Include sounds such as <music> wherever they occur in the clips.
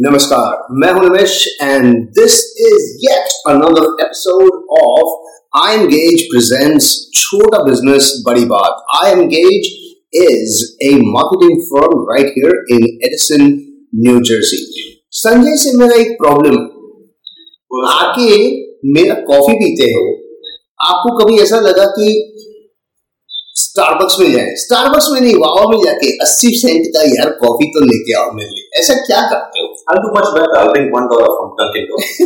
नमस्कार, मैं हूँ Ramesh and this is yet another episode of I engage presents छोटा बिज़नेस बड़ी बात I engage is a marketing firm right here in Edison New Jersey Sanjay से मेरा एक प्रॉब्लम आके मेरा कॉफ़ी पीते हो, आपको कभी ऐसा लगा कि स्टारबक्स में जाए। स्टारबक्स में नहीं वावा में जाके 80 सेंट का यार कॉफ़ी तो लेके आओ मेरे लिए। ऐसा क्या करते हो? I do much better I think 1 dollar from Dunkin Donuts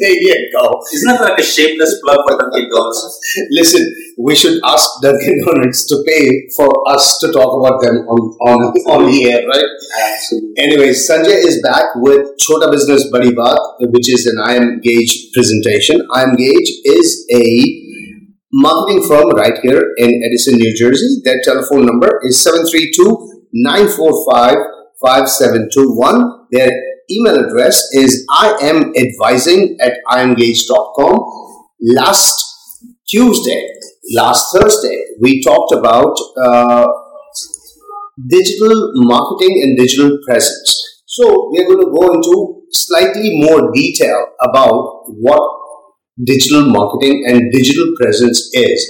there you go isn't that a shameless plug for Dunkin Donuts listen we should ask Dunkin Donuts to pay for us to talk about them on on on here right anyway Sanjay is back with छोटा business बड़ी बात which is an I engage presentation I engage is a marketing firm right here in Edison, New Jersey. Their telephone number is 732 945 5721. Their email address is imadvising at imgauge.com. Last Tuesday, last Thursday, we talked about uh, digital marketing and digital presence. So we're going to go into slightly more detail about what digital marketing and digital presence is.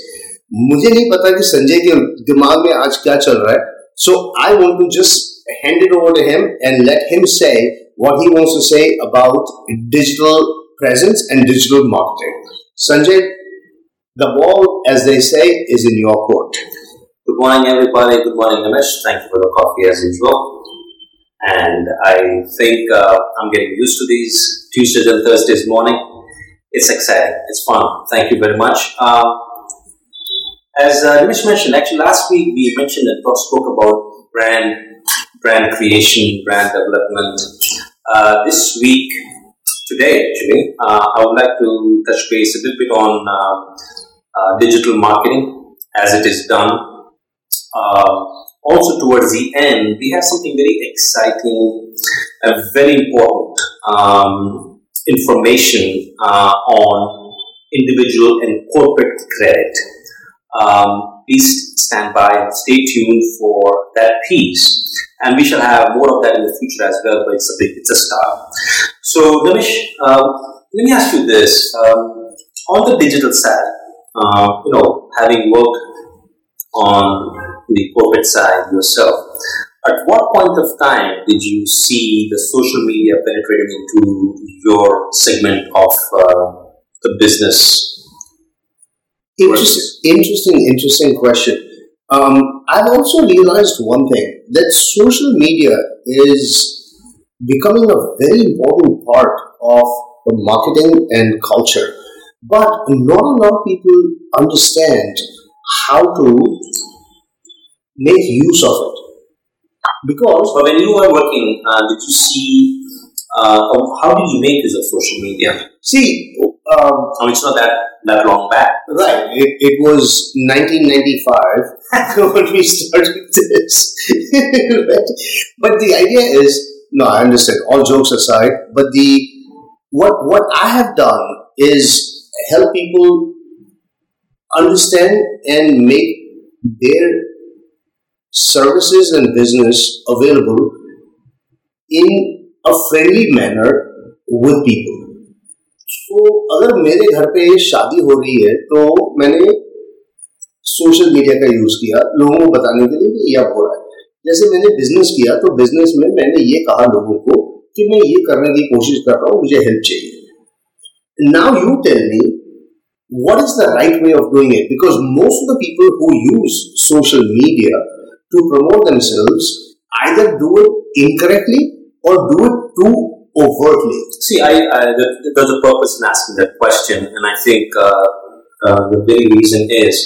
मुझे नहीं पता कि संजय के दिमाग में आज क्या चल रहा है so I want to just hand it over to him and let him say what he wants to say about digital presence and digital marketing. Sanjay, the ball, as they say, is in your court. Good morning, everybody. Good morning, Ramesh. Thank you for the coffee as usual. And I think uh, I'm getting used to these Tuesdays and Thursdays morning. It's exciting. It's fun. Thank you very much. Uh, as uh, mentioned, actually last week we mentioned and spoke about brand brand creation, brand development. Uh, this week, today actually, uh, I would like to touch base a little bit on um, uh, digital marketing as it is done. Um, also, towards the end, we have something very exciting and very important um, information uh, on individual and corporate credit. Um, please stand by and stay tuned for that piece and we shall have more of that in the future as well. But it's a big, it's a start. So, Ramesh, um, let me ask you this: um, on the digital side, uh, you know, having worked on the corporate side yourself, at what point of time did you see the social media penetrating into your segment of uh, the business? Interesting, interesting, interesting question. Um, I've also realized one thing that social media is becoming a very important part of marketing and culture, but not a lot of people understand how to make use of it. Because when you were working, uh, did you see uh, how did you make use of social media? See, um, I mean, it's not that, that long back. Right. It, it was 1995 <laughs> when we started this. <laughs> but the idea is, no, I understand. All jokes aside, but the what what I have done is help people understand and make their services and business available in a friendly manner with people. तो अगर मेरे घर पे शादी हो रही है तो मैंने सोशल मीडिया का यूज़ किया लोगों को बताने के लिए कि यह हो रहा है जैसे मैंने बिज़नेस किया तो बिज़नेस में मैंने ये कहा लोगों को कि मैं ये करने की कोशिश कर रहा हूँ मुझे हेल्प चाहिए now you tell me what is the right way of doing it? Because most of the people who use social media to promote themselves either do it incorrectly or do it too overtly? See, I, I there's a purpose in asking that question, and I think uh, uh, the very reason is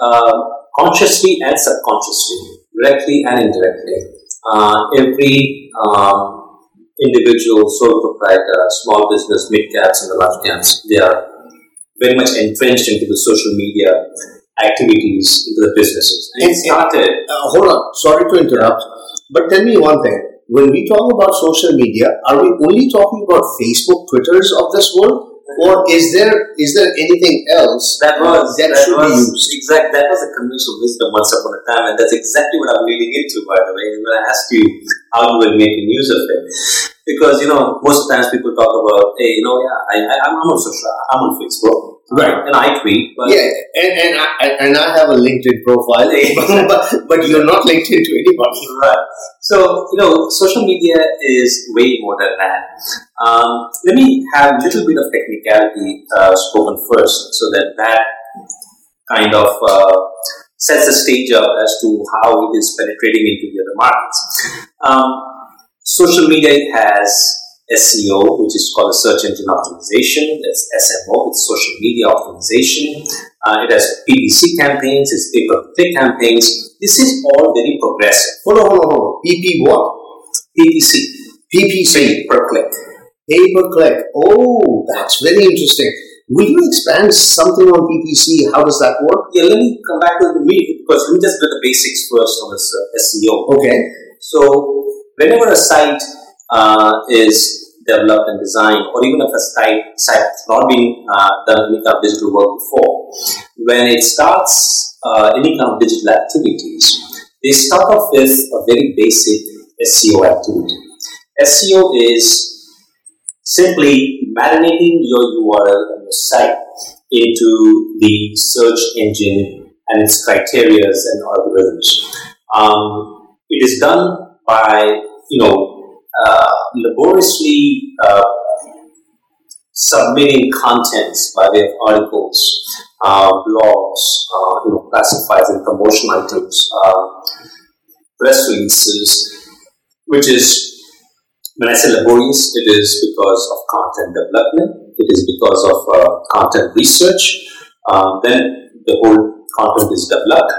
uh, consciously and subconsciously, directly and indirectly, uh, every um, individual, sole proprietor, small business, mid caps, and the large caps, they are very much entrenched into the social media activities into the businesses. And it started. Uh, hold on, sorry to interrupt, but tell me one thing when we talk about social media, are we only talking about Facebook, Twitters of this world? Or is there is there anything else that was that, that should was, be used? Exact. That was a conventional wisdom once upon a time, and that's exactly what I'm leading into. By the way, when I asked you how you were making use of it, because you know most times people talk about, hey, you know, yeah, I, I, I'm on social, I'm on Facebook, Right. and I tweet, but Yeah, and and I, and I have a LinkedIn profile, <laughs> <laughs> but, but you're not linked into anybody. Right. So, you know, social media is way more than that. Um, let me have a little bit of technicality uh, spoken first so that that kind of uh, sets the stage up as to how it is penetrating into the other markets. Um, social media has SEO, which is called a search engine optimization. That's SMO, it's social media optimization. Uh, it has PPC campaigns, it's pay per click campaigns. This is all very progressive. Hold on, hold on, hold on. PP what? PPC, PPC. pay per click. Pay per click. Oh, that's very interesting. Will you expand something on PPC? How does that work? Yeah, let me come back to the meat because we just do the basics first on this uh, SEO. Okay. So, whenever a site uh, is developed and designed, or even if a site site has not been uh, done any kind of digital work before, when it starts uh, any kind of digital activities, they start off with a very basic SEO activity. SEO is simply marinating your URL and your site into the search engine and its criteria and algorithms. Um, it is done by, you know, uh, laboriously uh, submitting contents by way of articles, uh, blogs, uh, you know, classifieds and promotion items, uh, press releases, which is when I say laborious, it is because of content development, it is because of uh, content research. Um, then the whole content is developed,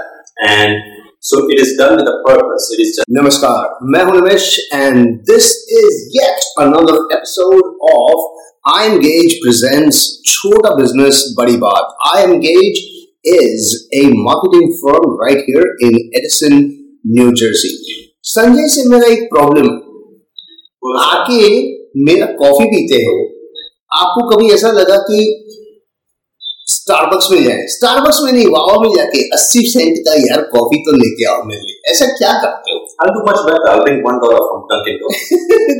and so it is done with a purpose. It is just. Namaskar. I'm Nimesh, and this is yet another episode of IMGauge presents Chota Business Badi Baat. IMGauge is a marketing firm right here in Edison, New Jersey. Sanjay से मेरा एक problem. आके मेरा coffee पीते हो आपको कभी ऐसा लगा कि स्टारबक्स में जाए स्टारबक्स में नहीं वावा में जाके 80 सेंट का यार कॉफ़ी तो लेके आओ मेरे लिए ऐसा क्या करते हो much better. I'll bring one dollar from Dunkin' Donuts.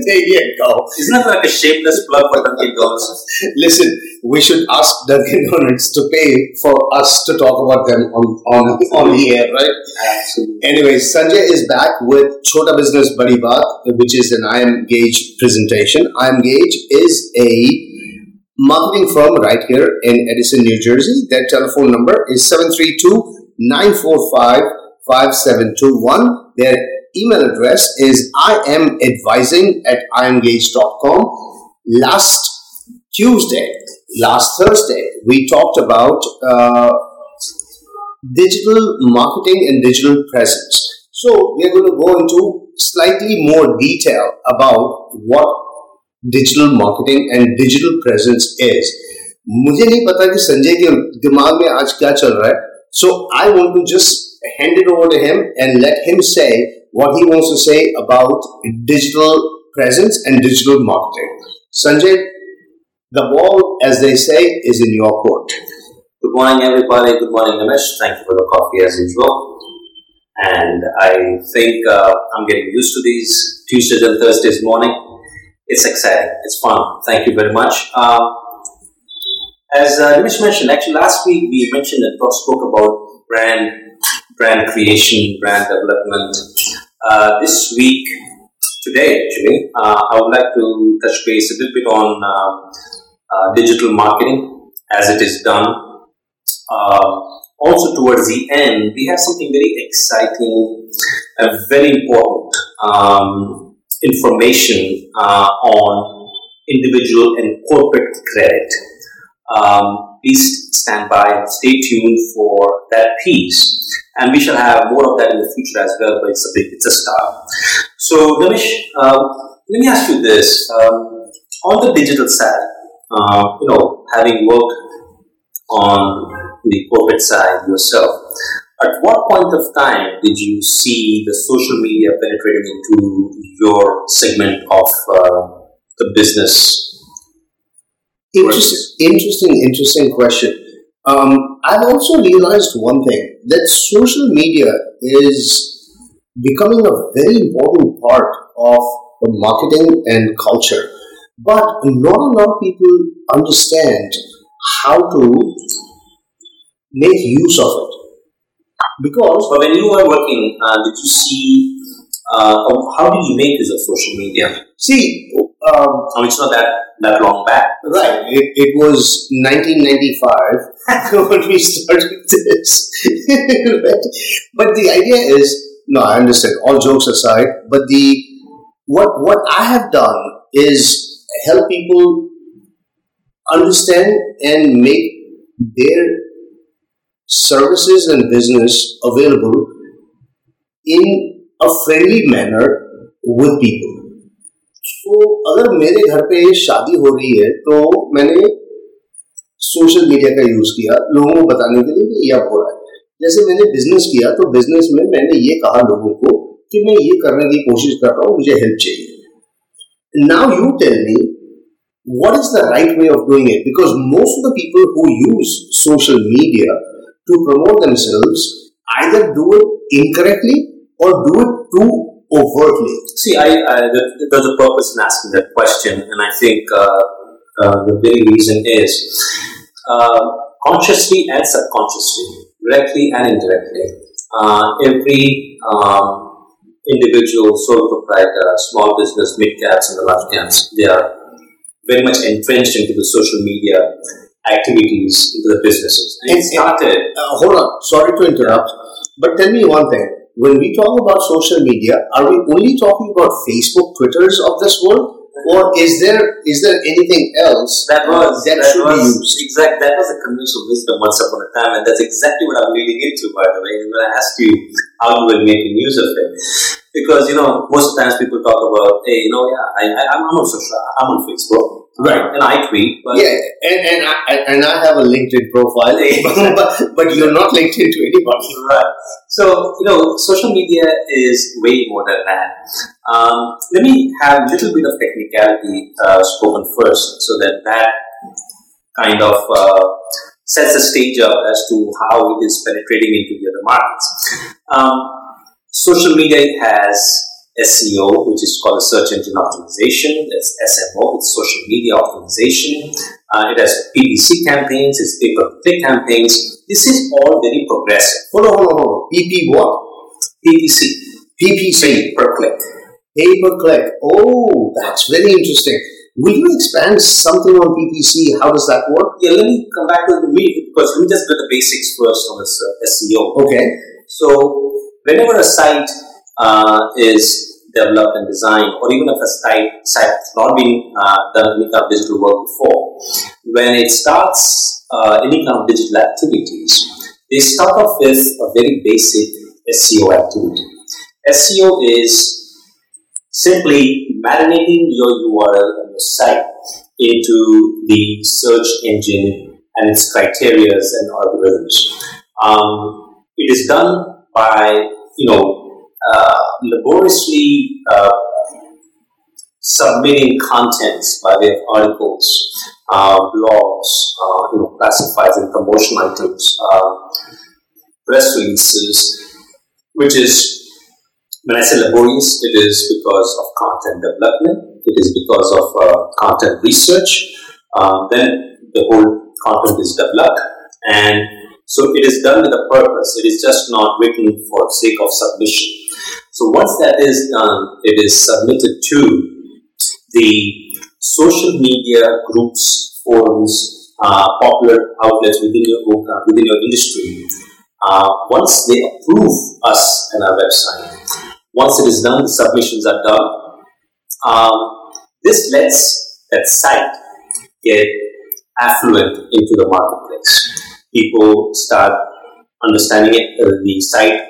there you go. Isn't that like a shameless plug for Dunkin' Donuts? Listen, we should ask Dunkin' Donuts to pay for us to talk about them on on, on the air, right? Absolutely. Anyway, Sanjay is back with Chota Business Buddy Baat, which is an I Am Gauge presentation. I Am Gauge is a marketing firm right here in Edison, New Jersey. Their telephone number is 732-945-5721. Their email address is imadvising at imgauge.com. Last Tuesday, last Thursday, we talked about uh, digital marketing and digital presence. So we are going to go into slightly more detail about what Digital marketing and digital presence is. मुझे नहीं पता कि संजय के दिमाग में आज क्या चल रहा है so I want to just hand it over to him and let what he wants to say about digital presence and digital marketing. Sanjay, the ball, as they say, is in your court. Good morning, everybody. Good morning, Nimesh. Thank you for the coffee as usual. And I think uh, I'm getting used to these Tuesdays and Thursdays morning. It's exciting. It's fun. Thank you very much. Uh, as uh, mentioned, actually last week we mentioned and spoke about brand, brand creation, brand development. Uh, this week, today actually, uh, I would like to touch base a little bit on um, uh, digital marketing as it is done uh, also towards the end, we have something very exciting and very important um, information uh, on individual and corporate credit. Um, please stand by and stay tuned for that piece. And we shall have more of that in the future as well, but it's a big, it's a start. So, Ganesh, um, let me ask you this. Um, on the digital side, uh, you know, having worked on the corporate side yourself. At what point of time did you see the social media penetrating into your segment of uh, the business? Interesting, interesting, interesting question. Um, I've also realized one thing that social media is becoming a very important part of marketing and culture. But not a lot of people understand how to make use of it. Because But when you were working, uh, did you see uh, how did you make use of social media? see, um, mean, it's not that that long back. right, it, it was 1995 <laughs> when we started this. Right? <laughs> But the idea is, no, I understand. All jokes aside, but the what what I have done is help people understand and make their services and business available in a friendly manner with people. तो अगर मेरे घर पे शादी हो रही है तो मैंने सोशल मीडिया का यूज़ किया लोगों को बताने के लिए कि ये अब हो रहा है जैसे मैंने बिज़नेस किया तो बिज़नेस में मैंने ये कहा लोगों को कि मैं ये करने की कोशिश कर रहा हूँ मुझे हेल्प चाहिए now you tell me what is the right way of doing it? Because most of the people who use social media to promote themselves either do it incorrectly or do it too overtly. See, I, I there's a purpose in asking that question, and I think uh, uh, the very reason is uh, consciously and subconsciously, directly and indirectly, uh, every um, individual, sole proprietor, small business, mid caps, and the large caps, they are very much entrenched into the social media activities, into the businesses. And it started Uh, hold on, sorry to interrupt, but tell me one thing. When we talk about social media, are we only talking about Facebook, Twitters of this world, or is there is there anything else That was that, that, should was be used? exact. That was a conventional wisdom once upon a time, and that's exactly what I'm leading into. By the way, when I asked you how you were making use of it, because you know most of the times people talk about, hey, you know, yeah, I, I, I'm on social, I'm on Facebook, Right. and I tweet, but Yeah, and and I, and I have a LinkedIn profile, <laughs> <laughs> but, but you're not LinkedIn to anybody. Right. So, you know, social media is way more than that. Um, let me have a little bit of technicality uh, spoken first so that that kind of uh, sets the stage up as to how it is penetrating into the other markets. Um, social media has SEO, which is called a search engine optimization. That's SMO, it's social media optimization. Uh, it has PPC campaigns, it's pay per click campaigns. This is all very progressive. Hold on, hold on, hold on. PP what? PPC, PPC, pay per click. pay per click. Oh, that's very interesting. Will you expand something on PPC? How does that work? Yeah, let me come back to the meat because we just did the basics first on this uh, SEO. Okay. So, whenever a site uh, is developed and designed, or even if a site site has not been uh, done any kind of digital work before, when it starts uh, any kind of digital activities, they start off with a very basic SEO activity. SEO is simply marinating your URL and your site into the search engine and its criteria and algorithms. Um, it is done by, you know, uh, laboriously uh, submitting contents by way of articles, uh, blogs, uh, you know, classifieds and promotion items, uh, press releases, which is when I say laborious, it is because of content development, it is because of uh, content research. Then the whole content is developed, and so it is done with a purpose. It is just not written for sake of submission. So once that is done, it is submitted to the social media groups, forums, uh, popular outlets within your uh, within your industry. Uh, once they approve us and our website, once it is done, the submissions are done. Um, this lets that site get affluent into the marketplace. People start understanding it. Uh, the site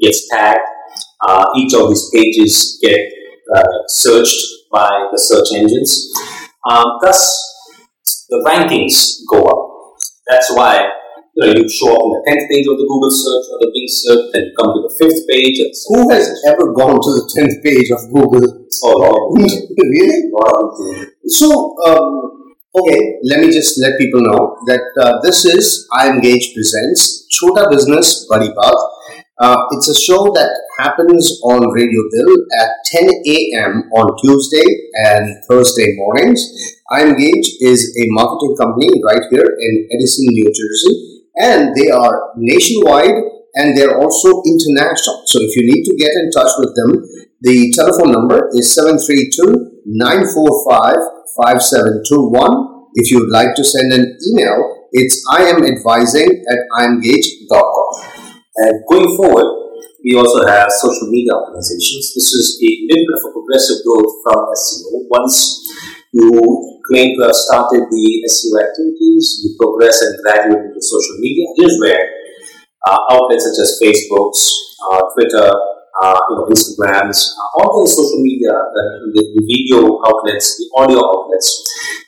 gets tagged. Uh, each of these pages get uh, searched by the search engines. Um, thus, the rankings go up. That's why you, know, you show up on the 10th page of the Google search or the Bing search, then you come to the 5th page. Who has ever gone to the 10th page of Google? Oh, Lord. <laughs> really? Lord. So, um, okay, let me just let people know that uh, this is IMGauge Presents Chota Business Badi Baat. Uh, it's a show that happens on Radio Dil at 10 a.m. on Tuesday and Thursday mornings. IMGauge is a marketing company right here in Edison, New Jersey, and they are nationwide and they're also international. So if you need to get in touch with them, the telephone number is 732 945 5721. If you would like to send an email, it's imadvising at imgauge.com. And going forward, we also have social media organizations. This is a little bit of a progressive growth from SEO. Once you claim to have started the SEO activities, you progress and graduate into social media. Here's where uh, outlets such as Facebook's, uh, Twitter, uh, you know, Instagrams, uh, all the social media, the, the video outlets, the audio outlets.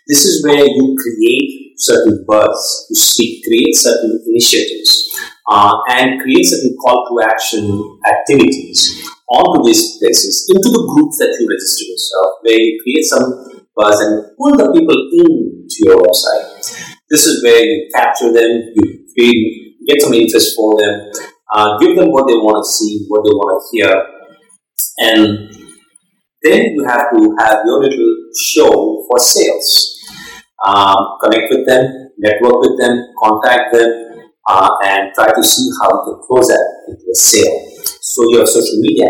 This is where you create certain buzz, you speak, create certain initiatives uh, and create certain call to action activities onto these places into the groups that you register yourself, where you create some buzz and pull the people into your website. This is where you capture them, you create, get some interest for them, uh, give them what they want to see, what they want to hear, and then you have to have your little show for sales. Um, connect with them, network with them, contact them, uh, and try to see how you can close that into a sale. So your social media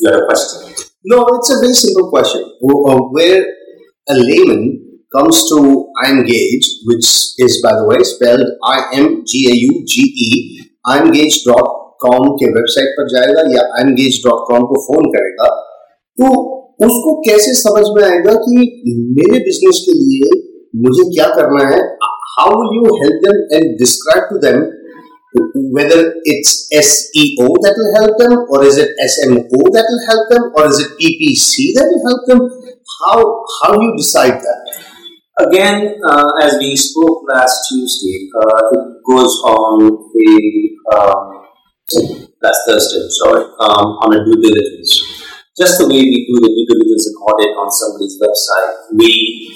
You have a question? No, it's a very simple question. Uh, where a layman comes to IMGauge, which is by the way spelled I M G A U G E, iEngage.com के website पर जाएगा या iEngage.com को phone करेगा तो उसको कैसे समझ में आएगा कि मेरे बिज़नेस के लिए मुझे क्या करना है how will you help them and describe to them whether it's SEO that will help them, or is it SMO that will help them, or is it PPC that will help them? How how do you decide that? Again, uh, as we spoke last Tuesday, uh, it goes on a um, Thursday, sorry, um, on a due diligence. Just the way we do the due diligence and audit on somebody's website, we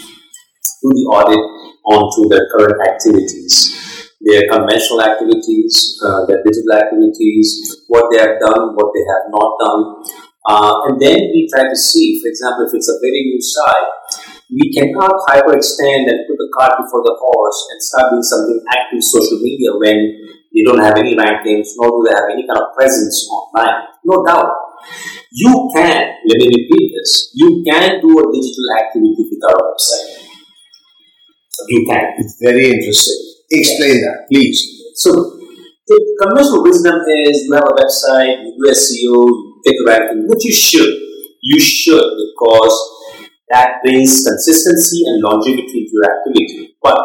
do the audit onto their current activities, their conventional activities, uh, their digital activities, what they have done, what they have not done. Uh, and then we try to see, for example, if it's a very new site, we cannot hyperextend and put the cart before the horse and start doing something active social media when they don't have any rankings, nor do they have any kind of presence online. No doubt. You can, let me repeat this, you can do a digital activity with our website you can. It's very interesting. Explain that, please. So, the conventional wisdom is you have a website, you do SEO, you take a ranking, which you should. You should because that brings consistency and longevity to your activity. But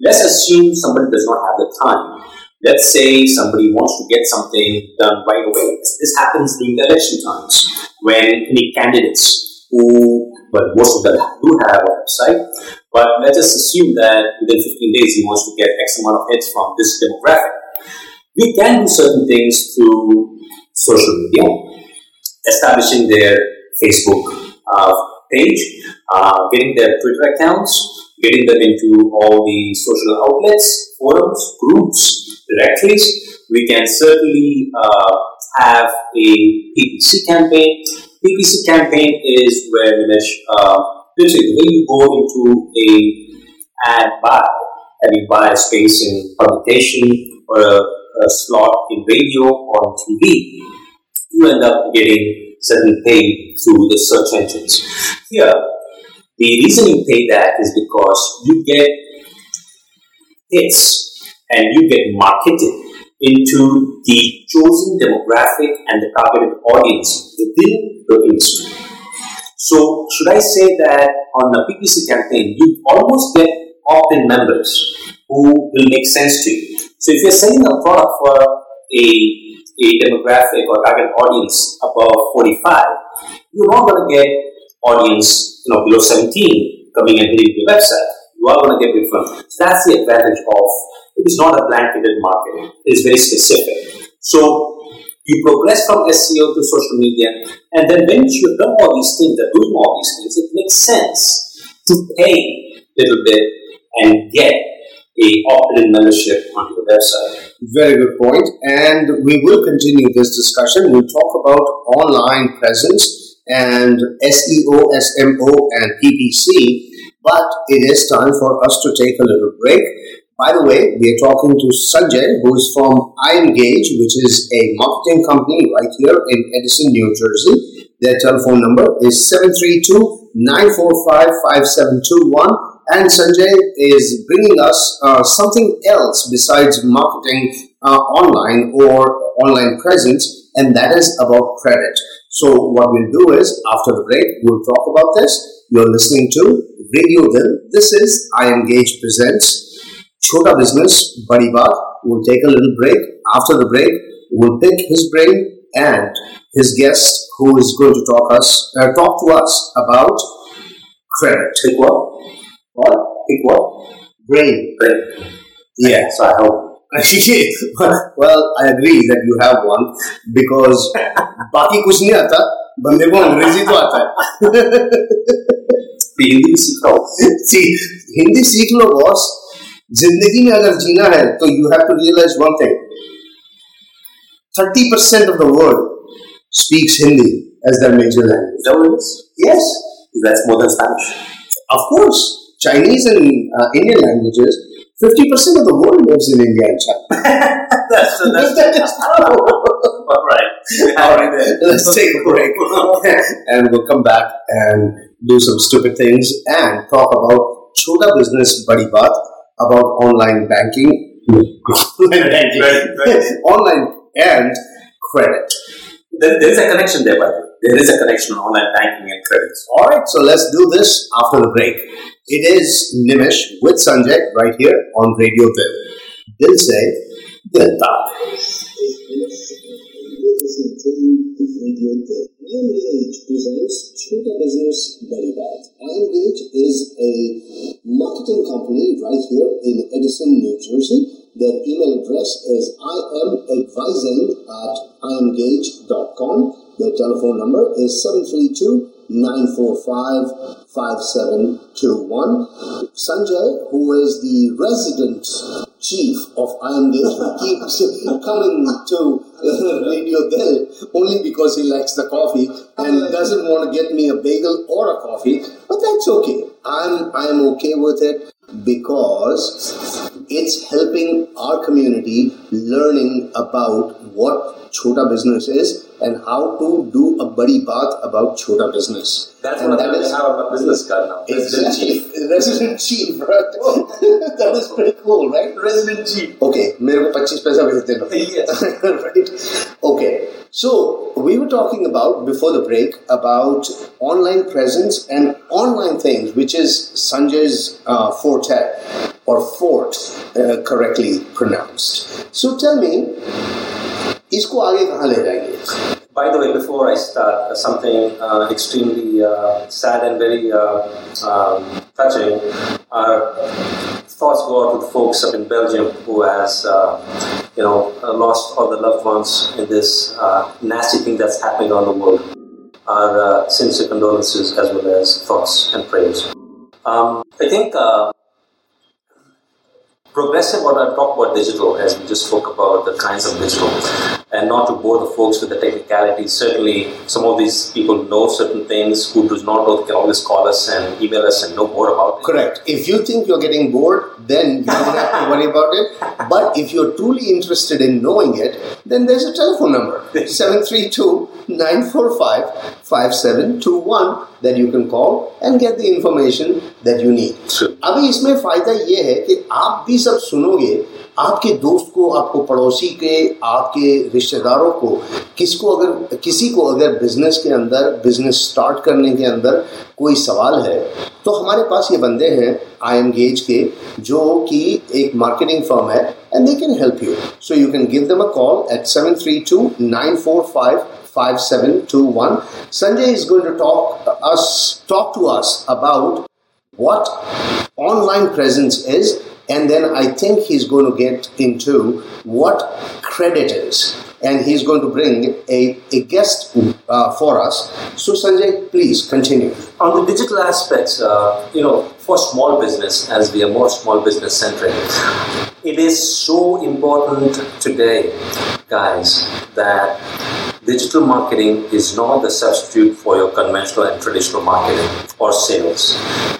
let's assume somebody does not have the time. Let's say somebody wants to get something done right away. This happens during the election times when any candidates who, but most of them do have a website, but let's just assume that within 15 days he wants to get X amount of hits from this demographic. We can do certain things through social media, establishing their Facebook uh, page, uh, getting their Twitter accounts, getting them into all the social outlets, forums, groups, directories. We can certainly uh, have a PPC campaign. PPC campaign is where Nimesh uh, literally the you go into a ad buy, having buy a space in publication or a, a slot in radio or TV, you end up getting certain paid through the search engines. Here, the reason you pay that is because you get hits and you get marketed into the chosen demographic and the targeted audience within the industry. So should I say that on a PPC campaign, you almost get opt-in members who will make sense to you. So if you're selling a product for a, a demographic or target audience above 45, you're not going to get audience you know below 17 coming and hitting your website. You are going to get different. So that's the advantage of it is not a blanketed marketing. It is very specific. So you progress from SEO to social media, and then when you have done all these things, are doing all these things, it makes sense to pay a little bit and get a opt-in membership on your website. Very good point. And we will continue this discussion. We'll talk about online presence and SEO, SMO, and PPC. But it is time for us to take a little break. By the way, we are talking to Sanjay, who is from IMGauge, which is a marketing company right here in Edison, New Jersey. Their telephone number is 732 945 5721. And Sanjay is bringing us uh, something else besides marketing uh, online or online presence, and that is about credit. So, what we'll do is after the break, we'll talk about this. You're listening to Radio Dil. This is IMGauge Presents. Chota Business, Badi Baat. We'll take a little break. After the break, we'll pick his brain and his guest who is going to talk us uh, talk to us about credit. Pick what? What? Pick what? Brain. Brain. Yeah. So I hope. <laughs> well, I agree that you have one because baki kuch nahi aata. Bande ko अंग्रेजी to aata hai. <laughs> Hindi सीख <laughs> See Hindi Hindi सीख जिंदगी में अगर जीना है तो you have to realize one thing thirty percent of the world speaks Hindi as their major language yes that's more than Spanish of course Chinese and Indian languages 50% of the world lives in India and China. that's, <laughs> so that's, that's just. <laughs> All <laughs> right. All right then. Let's take a break. and we'll come back and do some stupid things and talk about Chota Business Badi Baat about online banking, online banking, <laughs> Right, right. online and credit. There, there is a connection there, by the way. There is a connection on online banking and credits. All right, so let's do this after the break. It is Nimish with Sanjay right here on Radio Dil. Dil se Dil tak. IMGauge presents Chota Business Badi Baat. IMGauge is a marketing company right here in Edison, New Jersey. Their email address is imadvising at imgauge.com. Their telephone number is 732 945 5721. Sanjay, who is the resident chief of IMGauge, keeps <laughs> coming to <laughs> Radio Dil only because he likes the coffee and doesn't want to get me a bagel or a coffee. But that's okay. I'm I'm okay with it because it's helping our community learning about what chota business is and how to do a badi baat about chota business. That's and what that is how a business card now. Exactly. Resident chief, <laughs> right? chief, <laughs> that is pretty cool, right? Resident chief. Okay, mere ko 25 paisa bhej dena. Yes. <laughs> right. Okay. So we were talking about before the break about online presence and online things, which is Sanjay's uh, forte or fort, uh, correctly pronounced. So tell me, इसको आगे कहाँ ले जाएंगे? By the way, before I start, uh, something uh, extremely uh, sad and very uh, um, touching. Our thoughts go out to the folks up in Belgium who has, uh, you know, uh, lost all the loved ones in this uh, nasty thing that's happening on the world. Our uh, sincere condolences as well as thoughts and prayers. Um, I think uh, progressive what I've talked about digital as we just spoke about the kinds of digital and not to bore the folks with the technicalities certainly some of these people know certain things who does not know can always call us and email us and know more about it Correct. If you think you're getting bored, then you don't have to worry about it. But if you're truly interested in knowing it, then there's a telephone number <laughs> 732 945 5721 that you can call and get the information that you need. अभी इसमें फ़ायदा ये है कि आप भी सब सुनोगे आपके दोस्त को आपको पड़ोसी के आपके रिश्तेदारों को किसको अगर किसी को अगर बिज़नेस के अंदर बिज़नेस स्टार्ट करने के अंदर कोई सवाल है तो हमारे पास ये बंदे हैं आई एंगेज के जो कि एक मार्केटिंग फर्म है and they can help you so you can give them a call at seven three two nine four five 5721 sanjay is going to talk us talk to us about what online presence is, and then I think he's going to get into what credit is. and he's going to bring a, a guest uh, for us. So, Sanjay, please continue. On the digital aspects, uh, you know, for small business, as we are more small business centric, it is so important today, guys, that digital marketing is not the substitute for your conventional and traditional marketing or sales.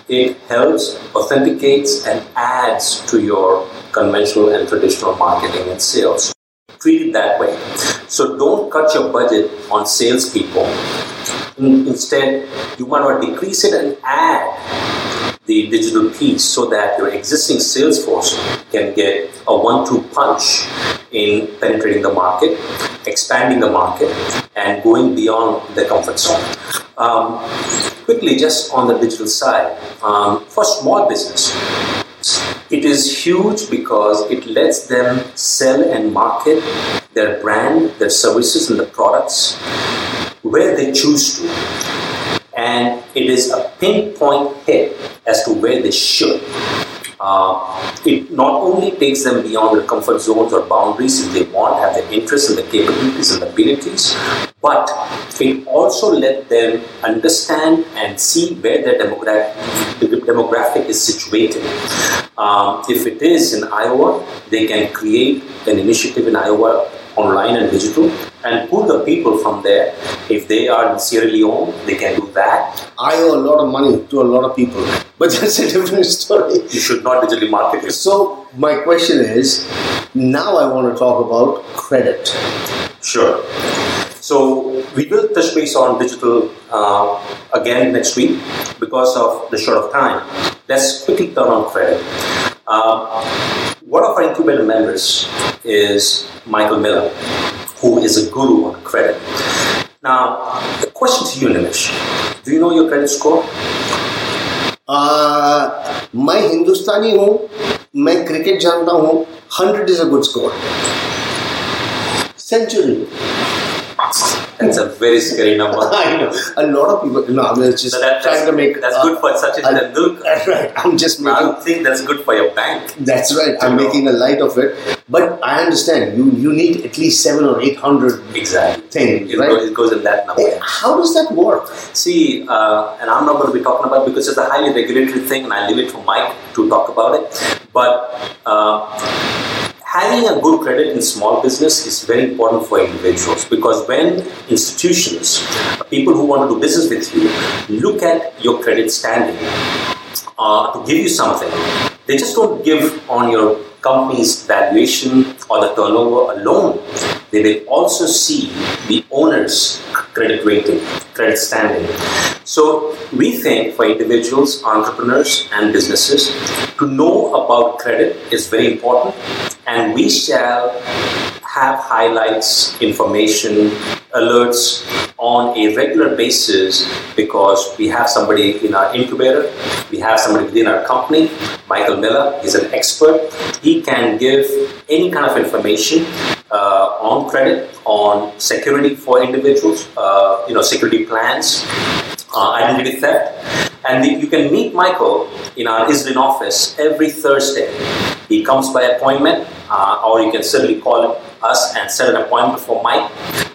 It helps, authenticates, and adds to your conventional and traditional marketing and sales. Treat it that way. So don't cut your budget on salespeople. Instead, you want to decrease it and add the digital piece so that your existing sales force can get a one-two punch in penetrating the market, expanding the market, and going beyond the comfort zone. Um, quickly, just on the digital side, um, for small business, it is huge because it lets them sell and market their brand, their services, and the products where they choose to. And it is a pinpoint hit as to where they should. Uh, it not only takes them beyond their comfort zones or boundaries if they want, have the interests and the capabilities and abilities, but it also let them understand and see where their demographic, demographic is situated. Um, if it is in Iowa, they can create an initiative in Iowa online and digital and pull the people from there. If they are in Sierra Leone, they can do that. I owe a lot of money to a lot of people, but <laughs> that's a different story. You should not digitally market it. So, my question is now I want to talk about credit. Sure. So, we will touch base on digital uh, again next week because of the short of time. Let's quickly turn on credit. Uh, one of our incubator members is Michael Miller, who is a guru on credit. Now, the question to you, Nimish, do you know your credit score? Uh, मैं हिंदुस्तानी हूँ मैं cricket जानता हूँ hundred is a good score century That's a very scary number. <laughs> I know. A lot of people. No, I'm just So that, trying to make. that's uh, good for Sachin uh, Tendulkar. <laughs> Right. I'm just I don't think that's good for your bank. That's right. I'm making a light of it, but I understand you. You need at least seven or eight hundred Exactly. Thing. It, right? goes, it goes in that number. Eh, How does that work? See, uh, and I'm not going to be talking about because it's a highly regulatory thing, and I leave it for Mike to talk about it. But uh, having a good credit in small business is very important for individuals because when institutions, people who want to do business with you, look at your credit standing uh, to give you something, they just don't give on your company's valuation or the turnover alone. They will also see the owner's credit rating, credit standing. So we think for individuals, entrepreneurs, and businesses to know about credit is very important, and we shall have highlights, information, alerts on a regular basis because we have somebody in our incubator, we have somebody within our company. Michael Miller is an expert. He can give any kind of information uh, on credit, on security for individuals, uh, you know, security plans, uh, identity theft. And you can meet Michael in our Iselin office every Thursday. He comes by appointment, uh, or you can certainly call us and set an appointment for Mike.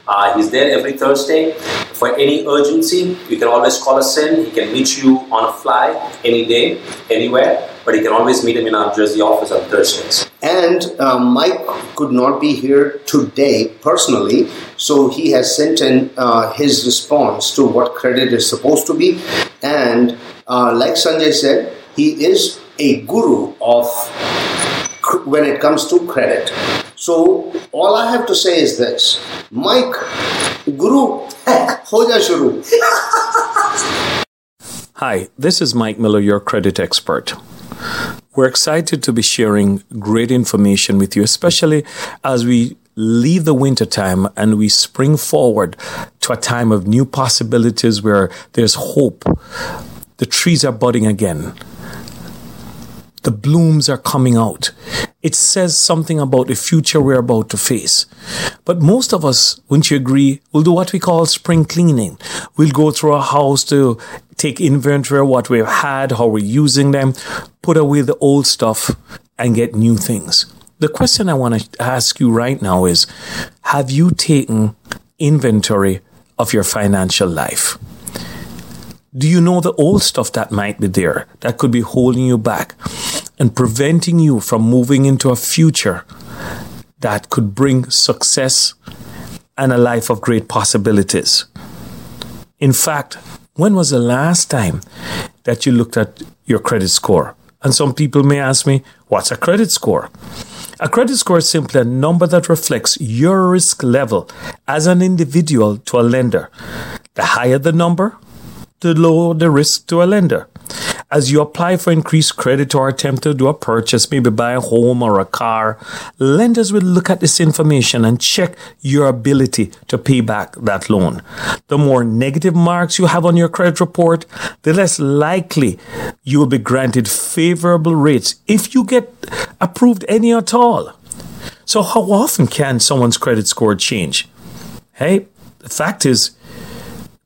Uh, he's there every Thursday. For any urgency, you can always call us in. He can meet you on a fly any day, anywhere. But you can always meet him in our Jersey office on Thursdays. And uh, Mike could not be here today personally, so he has sent in uh, his response to what credit is supposed to be. And uh, like Sanjay said, he is a guru of when it comes to credit. So all I have to say is this, Mike, guru, <laughs> ho ja shuru. <laughs> Hi, this is Mike Miller, your credit expert. We're excited to be sharing great information with you, especially as we leave the winter time and we spring forward to a time of new possibilities where there's hope. The trees are budding again. The blooms are coming out. It says something about the future we're about to face. But most of us, wouldn't you agree, will do what we call spring cleaning. We'll go through our house to take inventory of what we've had, how we're using them, put away the old stuff, and get new things. the question I want to ask you right now is Have you taken inventory of your financial life? Do you know the old stuff that might be there that could be holding you back and preventing you from moving into a future that could bring success and a life of great possibilities? In fact, when was the last time that you looked at your credit score? And some people may ask me, what's a credit score? A credit score is simply a number that reflects your risk level as an individual to a lender. The higher the number, the lower the risk to a lender. As you apply for increased credit or attempt to do a purchase, maybe buy a home or a car, lenders will look at this information and check your ability to pay back that loan. The more negative marks you have on your credit report, the less likely you will be granted favorable rates if you get approved any at all. So, how often can someone's credit score change? Hey, the fact is,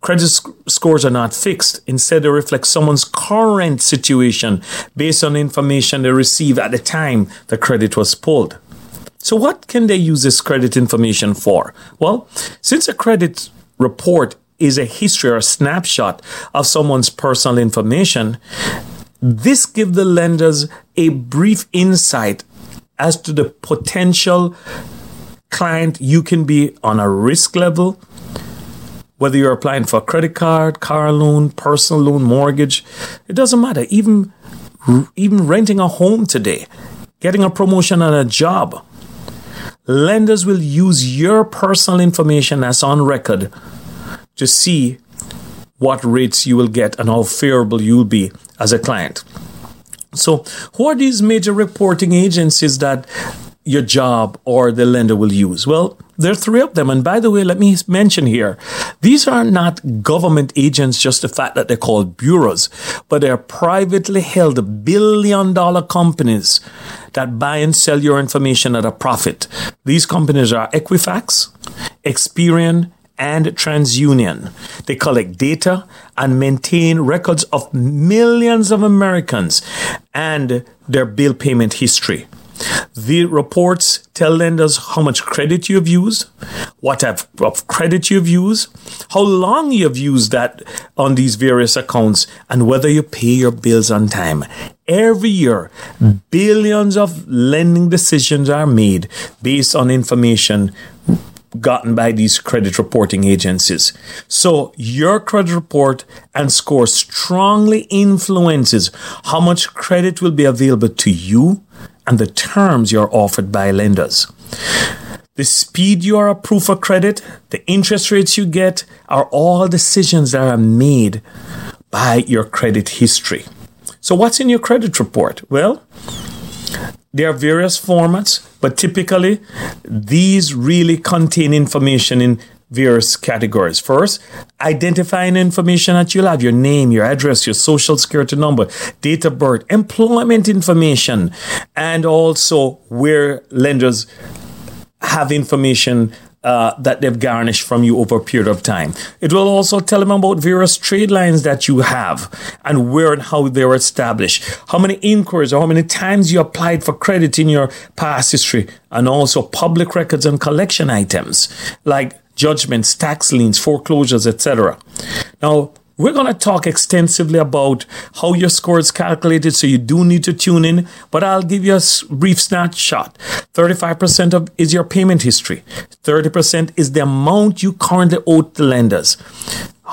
Credit sc- scores are not fixed. Instead, they reflect someone's current situation based on information they receive at the time the credit was pulled. So, what can they use this credit information for? Well, since a credit report is a history or a snapshot of someone's personal information, this gives the lenders a brief insight as to the potential client you can be on a risk level, whether you're applying for a credit card, car loan, personal loan, mortgage, it doesn't matter. Even even renting a home today, getting a promotion on a job. Lenders will use your personal information as on record to see what rates you will get and how favorable you'll be as a client. So, who are these major reporting agencies that your job or the lender will use? Well, there are three of them. And by the way, let me mention here, these are not government agents, just the fact that they're called bureaus, but they're privately held billion dollar companies that buy and sell your information at a profit. These companies are Equifax, Experian, and TransUnion. They collect data and maintain records of millions of Americans and their bill payment history. The reports tell lenders how much credit you have used, what type of credit you have used, how long you have used that on these various accounts, and whether you pay your bills on time. Every year, billions of lending decisions are made based on information gotten by these credit reporting agencies. So your credit report and score strongly influences how much credit will be available to you and the terms you're offered by lenders. The speed you are approved for credit, the interest rates you get are all decisions that are made by your credit history. So, what's in your credit report? Well, there are various formats, but typically these really contain information in various categories. First, identifying information that you'll have your name, your address, your social security number, date of birth, employment information, and also where lenders have information uh, that they've garnished from you over a period of time. It will also tell them about various trade lines that you have and where and how they were established, how many inquiries or how many times you applied for credit in your past history, and also public records and collection items like judgments, tax liens, foreclosures, etc. Now, we're going to talk extensively about how your score is calculated, so you do need to tune in, but I'll give you a brief snapshot. 35% of is your payment history. 30% is the amount you currently owe the lenders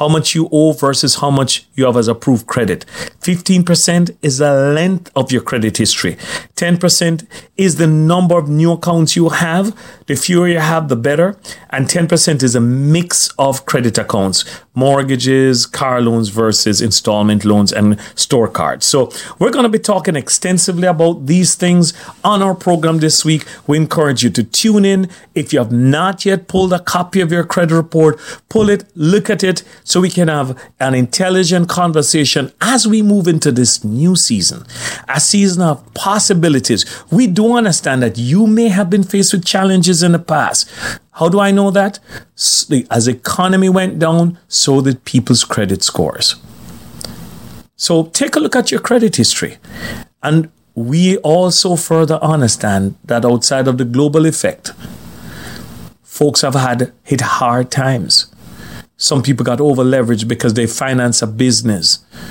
how much you owe versus how much you have as approved credit. 15% is the length of your credit history. 10% is the number of new accounts you have. The fewer you have, the better. And 10% is a mix of credit accounts, mortgages, car loans versus installment loans and store cards. So we're going to be talking extensively about these things on our program this week. We encourage you to tune in. If you have not yet pulled a copy of your credit report, pull it, look at it so we can have an intelligent conversation as we move into this new season, a season of possibilities. We do understand that you may have been faced with challenges in the past. How do I know that? As economy went down, so did people's credit scores. So take a look at your credit history and we also further understand that outside of the global effect, folks have had hit hard times. Some people got over leveraged because they finance a business